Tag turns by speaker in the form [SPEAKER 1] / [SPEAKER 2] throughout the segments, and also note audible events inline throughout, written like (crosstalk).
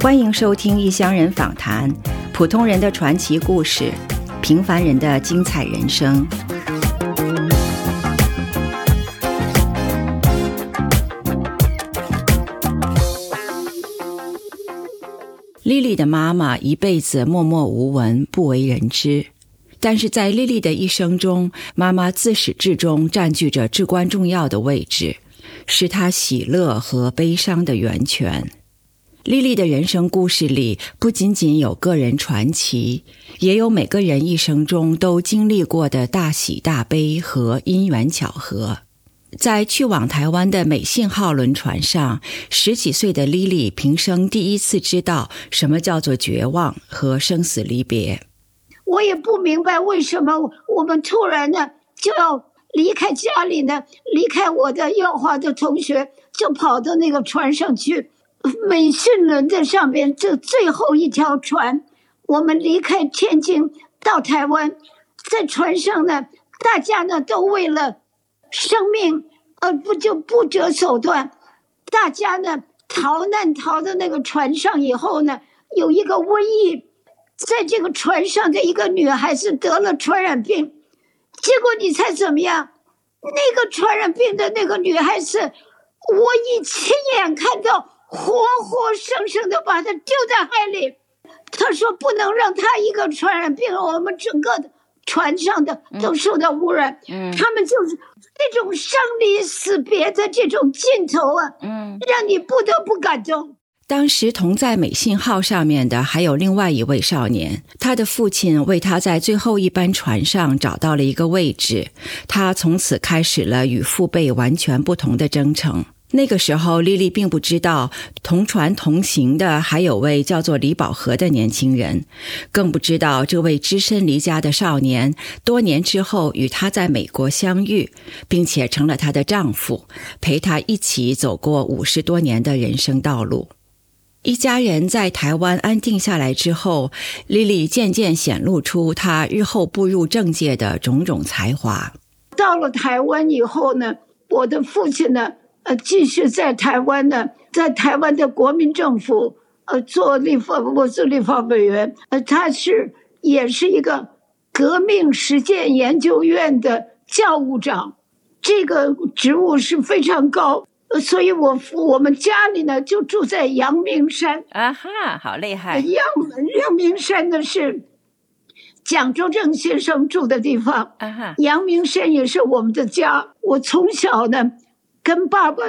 [SPEAKER 1] 欢迎收听异乡人访谈，普通人的传奇故事，平凡人的精彩人生。莉莉的妈妈一辈子默默无闻，不为人知。但是在莉莉的一生中，妈妈自始至终占据着至关重要的位置，是她喜乐和悲伤的源泉。莉莉的人生故事里，不仅仅有个人传奇，也有每个人一生中都经历过的大喜大悲和因缘巧合。在去往台湾的美信号轮船上，十几岁的莉莉平生第一次知道什么叫做绝望和生死离别。
[SPEAKER 2] 我也不明白为什么我们突然呢就要离开家里呢，离开我的耀华的同学，就跑到那个船上去。美信轮在上边，这最后一条船，我们离开天津到台湾，在船上呢，大家呢都为了生命，呃，不就不择手段。大家呢逃难逃到那个船上以后呢，有一个瘟疫，在这个船上的一个女孩子得了传染病，结果你猜怎么样？那个传染病的那个女孩子，我一亲眼看到。活活生生的把她丢在海里，他说不能让她一个传染病，我们整个的船上的都受到污染。嗯，他们就是那种生离死别的这种劲头啊，嗯，让你不得不感动。
[SPEAKER 1] 当时同在美信号上面的还有另外一位少年，他的父亲为他在最后一班船上找到了一个位置，他从此开始了与父辈完全不同的征程。那个时候，莉莉并不知道同船同行的还有位叫做李宝和的年轻人，更不知道这位只身离家的少年多年之后与她在美国相遇，并且成了她的丈夫，陪她一起走过五十多年的人生道路。一家人在台湾安定下来之后，莉莉渐渐显露出她日后步入政界的种种才华。
[SPEAKER 2] 到了台湾以后呢，我的父亲呢。呃，继续在台湾呢，在台湾的国民政府，呃，做立法，我做立法委员，呃，他是也是一个革命实践研究院的教务长，这个职务是非常高，所以我我们家里呢就住在阳明山
[SPEAKER 1] 啊哈，好厉害！
[SPEAKER 2] 阳阳明山呢是蒋中正先生住的地方啊哈，阳明山也是我们的家，我从小呢。跟爸爸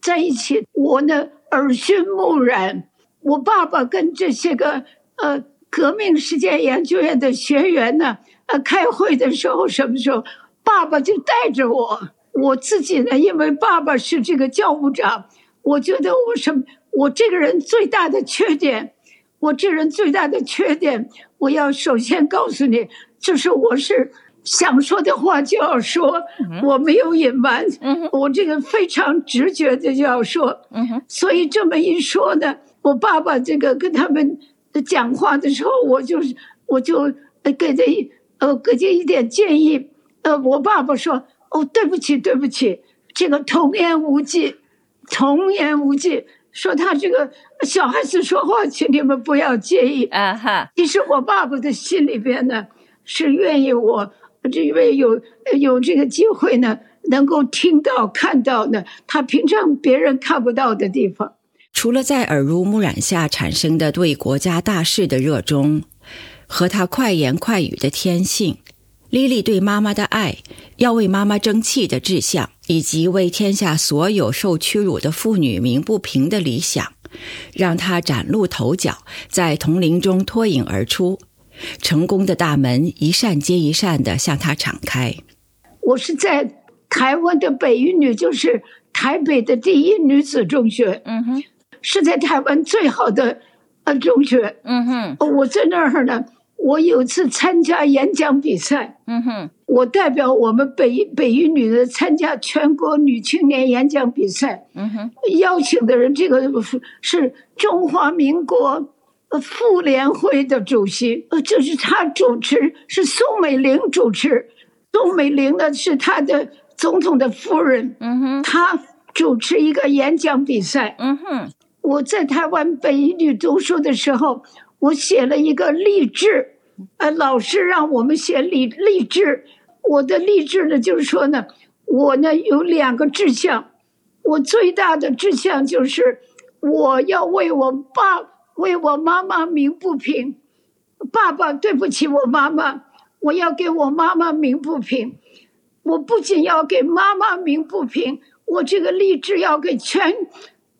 [SPEAKER 2] 在一起，我呢耳熏目染。我爸爸跟这些个呃革命实践研究院的学员呢，呃开会的时候，什么时候爸爸就带着我。我自己呢，因为爸爸是这个教务长，我觉得我什我这个人最大的缺点，我这人最大的缺点，我要首先告诉你，就是我是。想说的话就要说，我没有隐瞒，我这个非常直觉的就要说，所以这么一说呢，我爸爸这个跟他们讲话的时候，我就我就给他呃给他一点建议，呃，我爸爸说哦对不起对不起，这个童言无忌，童言无忌，说他这个小孩子说话，请你们不要介意啊哈。其实我爸爸的心里边呢是愿意我。这因为有有这个机会呢，能够听到看到呢，他平常别人看不到的地方。
[SPEAKER 1] 除了在耳濡目染下产生的对国家大事的热衷，和他快言快语的天性，莉莉对妈妈的爱，要为妈妈争气的志向，以及为天下所有受屈辱的妇女鸣不平的理想，让她崭露头角，在同龄中脱颖而出。成功的大门一扇接一扇的向她敞开。
[SPEAKER 2] 我是在台湾的北一女，就是台北的第一女子中学。嗯哼，是在台湾最好的呃中学。嗯哼，我在那儿呢。我有次参加演讲比赛。嗯哼，我代表我们北北一女的参加全国女青年演讲比赛。嗯哼，邀请的人这个是中华民国。妇联会的主席，呃，这是他主持，是宋美龄主持。宋美龄呢是他的总统的夫人，嗯哼，他主持一个演讲比赛，嗯哼，我在台湾北一女读书的时候，我写了一个励志，呃，老师让我们写励励志，我的励志呢就是说呢，我呢有两个志向，我最大的志向就是我要为我爸为我妈妈鸣不平，爸爸对不起我妈妈。我要给我妈妈鸣不平，我不仅要给妈妈鸣不平，我这个励志要给全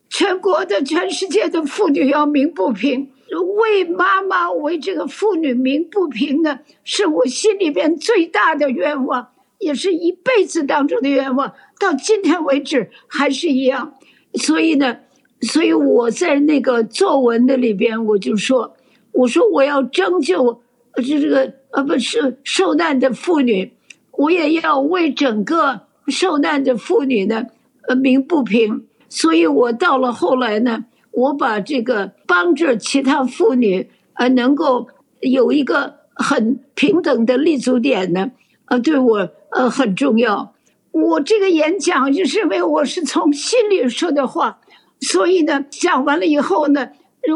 [SPEAKER 2] 全国的、全世界的妇女要鸣不平。为妈妈、为这个妇女鸣不平呢，是我心里边最大的愿望，也是一辈子当中的愿望。到今天为止还是一样。所以呢，所以我在那个作文的里边，我就说，我说我要拯救，这这个。呃，不是受难的妇女，我也要为整个受难的妇女呢，呃，鸣不平。所以我到了后来呢，我把这个帮助其他妇女，呃，能够有一个很平等的立足点呢，呃，对我呃很重要。我这个演讲就是因为我是从心里说的话，所以呢，讲完了以后呢，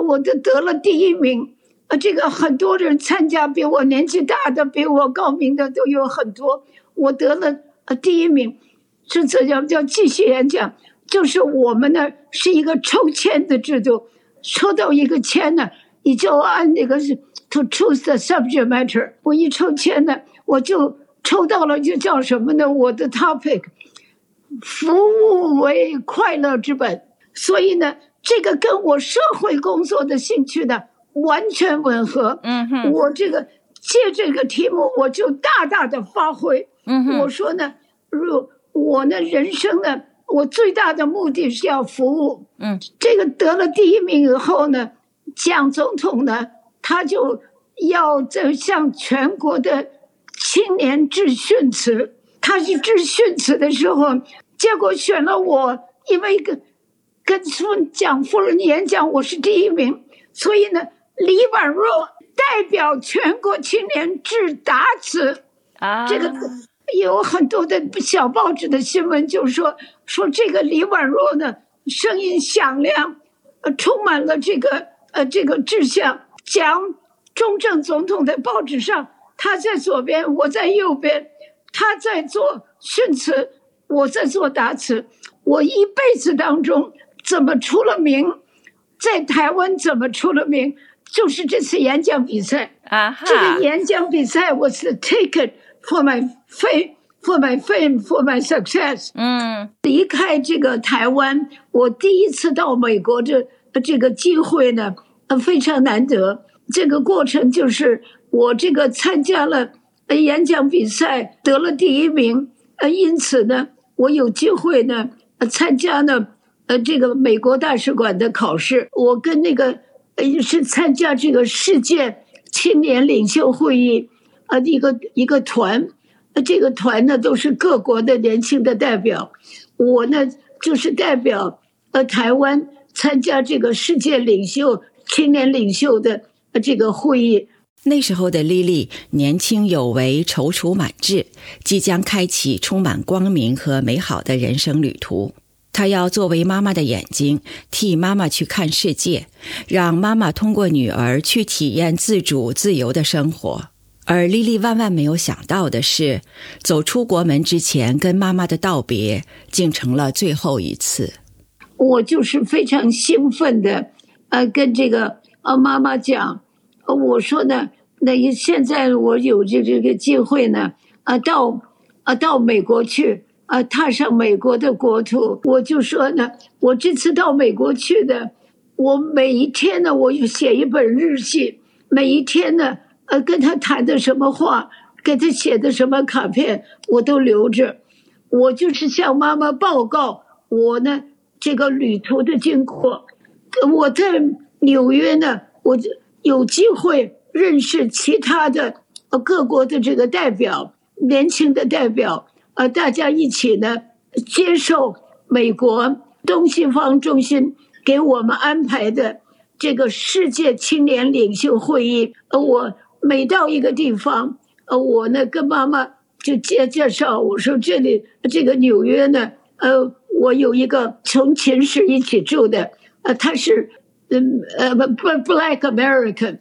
[SPEAKER 2] 我就得了第一名。啊，这个很多人参加，比我年纪大的、比我高明的都有很多。我得了呃第一名，是这样叫继续演讲？就是我们呢是一个抽签的制度，抽到一个签呢，你就按那个是 to choose the subject matter。我一抽签呢，我就抽到了，就叫什么呢？我的 topic，服务为快乐之本。所以呢，这个跟我社会工作的兴趣呢。完全吻合。嗯哼，我这个借这个题目，我就大大的发挥。嗯哼，我说呢，如我呢人生呢，我最大的目的是要服务。嗯，这个得了第一名以后呢，蒋总统呢，他就要在向全国的青年致训词。他去致训词的时候，结果选了我，因为跟跟蒋夫人演讲，我是第一名，所以呢。李婉若代表全国青年致答词，啊，这个有很多的小报纸的新闻就说说这个李婉若呢声音响亮，呃，充满了这个呃这个志向。讲中正总统的报纸上，他在左边，我在右边，他在做训词，我在做答词。我一辈子当中怎么出了名，在台湾怎么出了名？就是这次演讲比赛啊，这个演讲比赛我是 take it for my fame, for my fame, for my success。嗯，离开这个台湾，我第一次到美国这这个机会呢，呃，非常难得。这个过程就是我这个参加了演讲比赛，得了第一名，呃，因此呢，我有机会呢参加呢呃这个美国大使馆的考试，我跟那个。呃，是参加这个世界青年领袖会议，啊，一个一个团，呃，这个团呢都是各国的年轻的代表，我呢就是代表呃台湾参加这个世界领袖青年领袖的这个会议。
[SPEAKER 1] 那时候的莉莉年轻有为，踌躇满志，即将开启充满光明和美好的人生旅途。她要作为妈妈的眼睛，替妈妈去看世界，让妈妈通过女儿去体验自主自由的生活。而莉莉万万没有想到的是，走出国门之前跟妈妈的道别，竟成了最后一次。
[SPEAKER 2] 我就是非常兴奋的，呃，跟这个呃妈妈讲，呃我说呢，那现在我有这这个机会呢，啊，到啊到美国去。啊，踏上美国的国土，我就说呢，我这次到美国去的，我每一天呢，我就写一本日记，每一天呢，呃，跟他谈的什么话，给他写的什么卡片，我都留着。我就是向妈妈报告我呢这个旅途的经过。我在纽约呢，我有机会认识其他的各国的这个代表，年轻的代表。呃，大家一起呢，接受美国东西方中心给我们安排的这个世界青年领袖会议。呃，我每到一个地方，呃，我呢跟妈妈就介介绍我说这里这个纽约呢，呃，我有一个从前世一起住的，呃，他是嗯呃不不 Black American，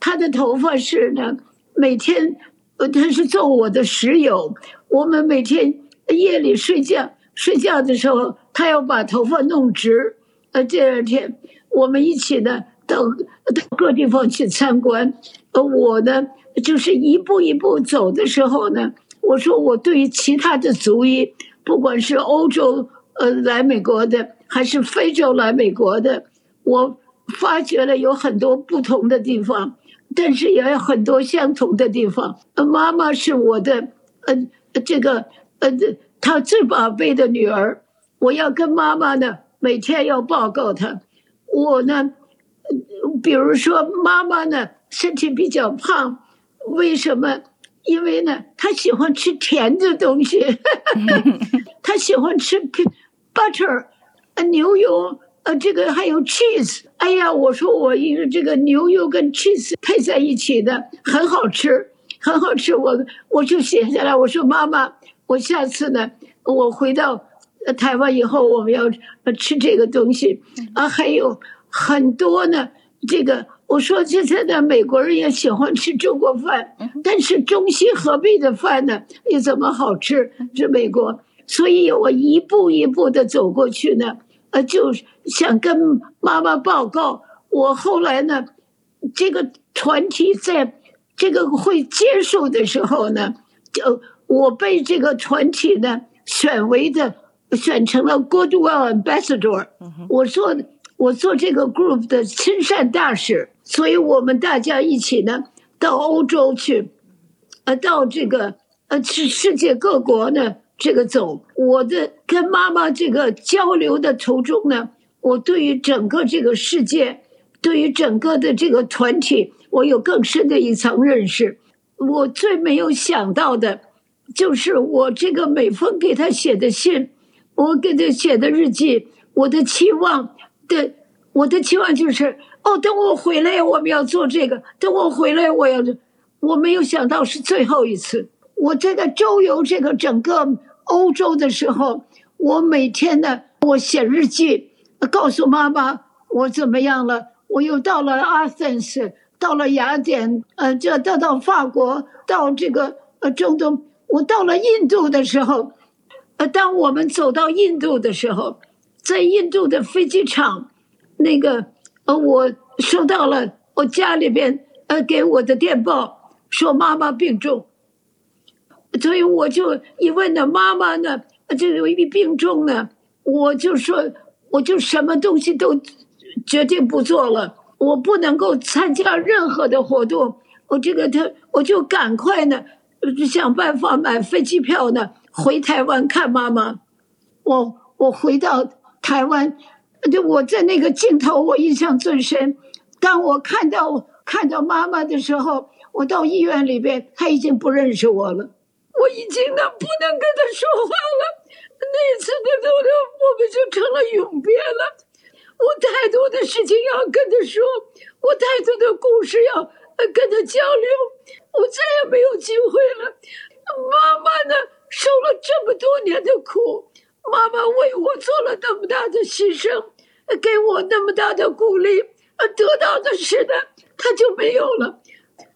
[SPEAKER 2] 他的头发是呢每天呃他是做我的室友，我们每天夜里睡觉睡觉的时候，他要把头发弄直，呃，第二天我们一起呢到到各地方去参观，呃，我呢就是一步一步走的时候呢。我说，我对于其他的族裔，不管是欧洲呃来美国的，还是非洲来美国的，我发觉了有很多不同的地方，但是也有很多相同的地方。妈妈是我的呃这个呃她最宝贝的女儿，我要跟妈妈呢每天要报告她。我呢，比如说妈妈呢身体比较胖，为什么？因为呢，他喜欢吃甜的东西，(laughs) 他喜欢吃 butter，呃，牛油，呃，这个还有 cheese。哎呀，我说我一个这个牛油跟 cheese 配在一起的很好吃，很好吃。我我就写下来，我说妈妈，我下次呢，我回到台湾以后，我们要吃这个东西啊，还有很多呢，这个。我说现在的美国人也喜欢吃中国饭，但是中西合璧的饭呢，又怎么好吃？这美国，所以我一步一步的走过去呢，呃，就想跟妈妈报告。我后来呢，这个团体在这个会接受的时候呢，就我被这个团体呢选为的，选成了 Goodwill Ambassador。我说我做这个 group 的亲善大使。所以我们大家一起呢，到欧洲去，呃，到这个呃，去世界各国呢，这个走。我的跟妈妈这个交流的途中呢，我对于整个这个世界，对于整个的这个团体，我有更深的一层认识。我最没有想到的，就是我这个每封给他写的信，我给他写的日记，我的期望的，我的期望就是。哦，等我回来，我们要做这个。等我回来，我要，我没有想到是最后一次。我这个周游这个整个欧洲的时候，我每天呢，我写日记，告诉妈妈我怎么样了。我又到了阿森斯，到了雅典，呃，这到到法国，到这个呃中东。我到了印度的时候，呃，当我们走到印度的时候，在印度的飞机场，那个呃。我收到了我家里边呃给我的电报，说妈妈病重，所以我就一问呢，妈妈呢这个一病重呢，我就说我就什么东西都决定不做了，我不能够参加任何的活动，我这个他我就赶快呢想办法买飞机票呢回台湾看妈妈，我我回到台湾。就我在那个镜头，我印象最深。当我看到看到妈妈的时候，我到医院里边，她已经不认识我了。我已经呢不能跟她说话了。那次的都都，我们就成了永别了。我太多的事情要跟她说，我太多的故事要跟她交流，我再也没有机会了。妈妈呢，受了这么多年的苦。妈妈为我做了那么大的牺牲，给我那么大的鼓励，得到的是呢，他就没有了。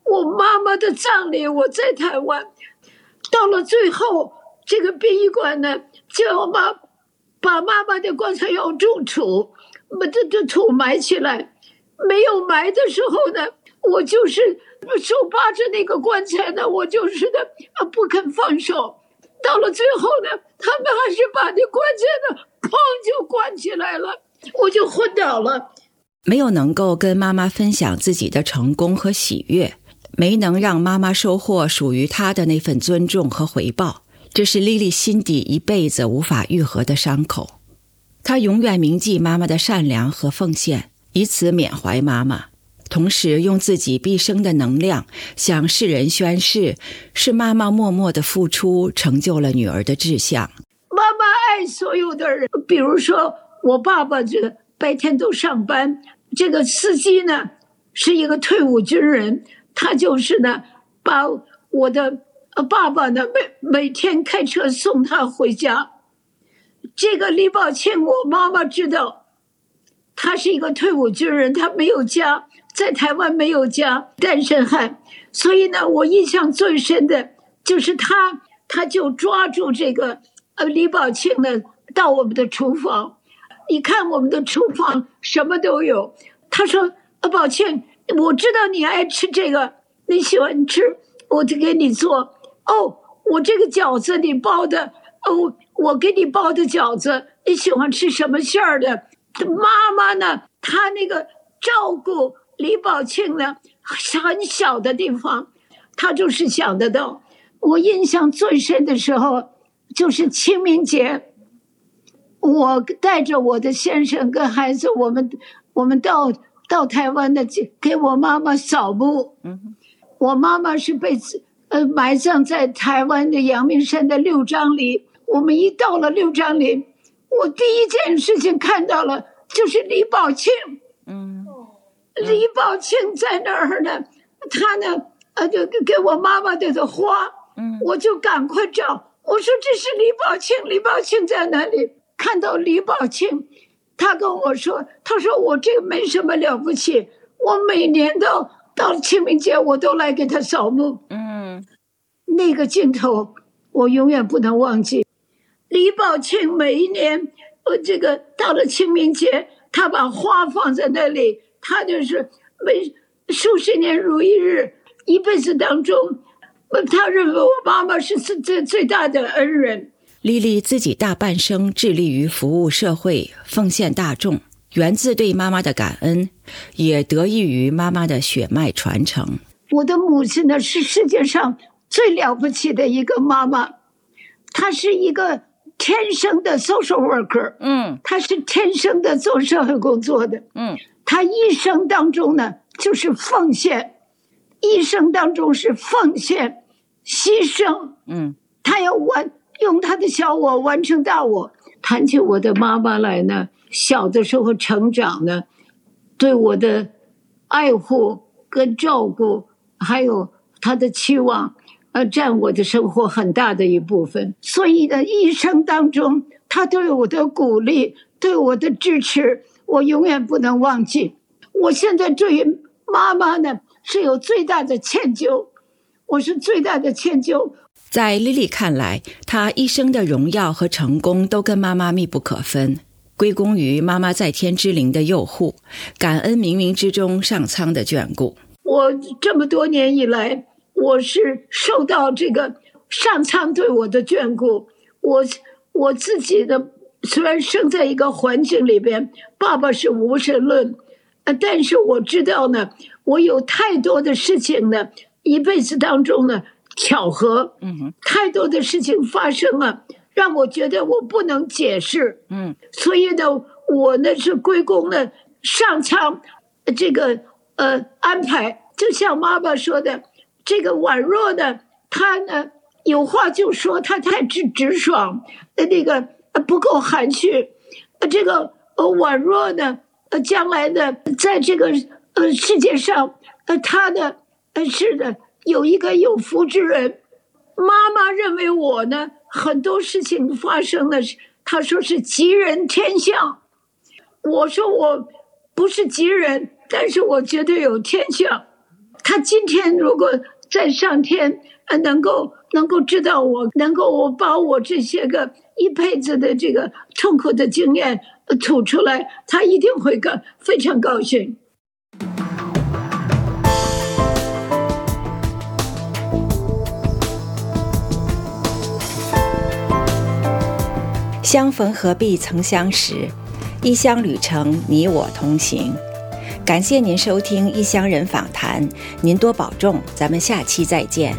[SPEAKER 2] 我妈妈的葬礼我在台湾，到了最后，这个殡仪馆呢叫妈把妈妈的棺材要种土，把这这土埋起来。没有埋的时候呢，我就是手扒着那个棺材呢，我就是的不肯放手。到了最后呢，他们还是把那关键的砰就关起来了，我就昏倒了。
[SPEAKER 1] 没有能够跟妈妈分享自己的成功和喜悦，没能让妈妈收获属于她的那份尊重和回报，这是莉莉心底一辈子无法愈合的伤口。她永远铭记妈妈的善良和奉献，以此缅怀妈妈。同时，用自己毕生的能量向世人宣誓：是妈妈默默的付出，成就了女儿的志向。
[SPEAKER 2] 妈妈爱所有的人，比如说我爸爸，这白天都上班。这个司机呢，是一个退伍军人，他就是呢，把我的爸爸呢每每天开车送他回家。这个李宝庆，我妈妈知道，他是一个退伍军人，他没有家，在台湾没有家，单身汉。所以呢，我印象最深的就是他，他就抓住这个呃李宝庆呢，到我们的厨房，你看我们的厨房什么都有。他说：“呃，宝庆，我知道你爱吃这个，你喜欢吃，我就给你做。哦，我这个饺子你包的，哦。”我给你包的饺子，你喜欢吃什么馅儿的？妈妈呢？她那个照顾李宝庆呢，很小的地方，他就是想得到。我印象最深的时候，就是清明节，我带着我的先生跟孩子，我们 (laughs) 我们到到台湾的，给我妈妈扫墓。嗯，我妈妈是被呃埋葬在台湾的阳明山的六张里。我们一到了六张林，我第一件事情看到了就是李宝庆。嗯，李宝庆在那儿呢，他呢，呃，就给给我妈妈的的花。嗯，我就赶快找，我说这是李宝庆，李宝庆在哪里？看到李宝庆，他跟我说，他说我这个没什么了不起，我每年都到了清明节我都来给他扫墓。嗯，那个镜头我永远不能忘记。李宝庆每一年，呃，这个到了清明节，他把花放在那里，他就是每数十年如一日，一辈子当中，他认为我妈妈是最最最大的恩人。
[SPEAKER 1] 丽丽自己大半生致力于服务社会、奉献大众，源自对妈妈的感恩，也得益于妈妈的血脉传承。
[SPEAKER 2] 我的母亲呢，是世界上最了不起的一个妈妈，她是一个。天生的 social worker，嗯，她是天生的做社会工作的，嗯，他一生当中呢就是奉献，一生当中是奉献、牺牲，嗯，他要完用他的小我完成大我。谈起我的妈妈来呢，小的时候成长呢，对我的爱护跟照顾，还有他的期望。呃，占我的生活很大的一部分，所以呢，一生当中，他对我的鼓励，对我的支持，我永远不能忘记。我现在对于妈妈呢，是有最大的歉疚，我是最大的歉疚。
[SPEAKER 1] 在丽丽看来，她一生的荣耀和成功都跟妈妈密不可分，归功于妈妈在天之灵的佑护，感恩冥冥之中上苍的眷顾。
[SPEAKER 2] 我这么多年以来。我是受到这个上苍对我的眷顾，我我自己的虽然生在一个环境里边，爸爸是无神论，呃，但是我知道呢，我有太多的事情呢，一辈子当中呢，巧合，嗯哼，太多的事情发生了，让我觉得我不能解释，嗯，所以呢，我呢是归功了上苍这个呃安排，就像妈妈说的。这个宛若呢他呢，有话就说，他太直直爽，呃，那个不够含蓄。呃，这个呃宛若呢呃将来的在这个呃世界上，呃他的呃是的有一个有福之人。妈妈认为我呢很多事情发生的是，他说是吉人天相。我说我不是吉人，但是我绝对有天相。他今天如果。在上天，呃，能够能够知道我，能够我把我这些个一辈子的这个痛苦的经验吐出来，他一定会高非常高兴。
[SPEAKER 1] 相逢何必曾相识，异乡旅程你我同行。感谢您收听《异乡人访谈》，您多保重，咱们下期再见。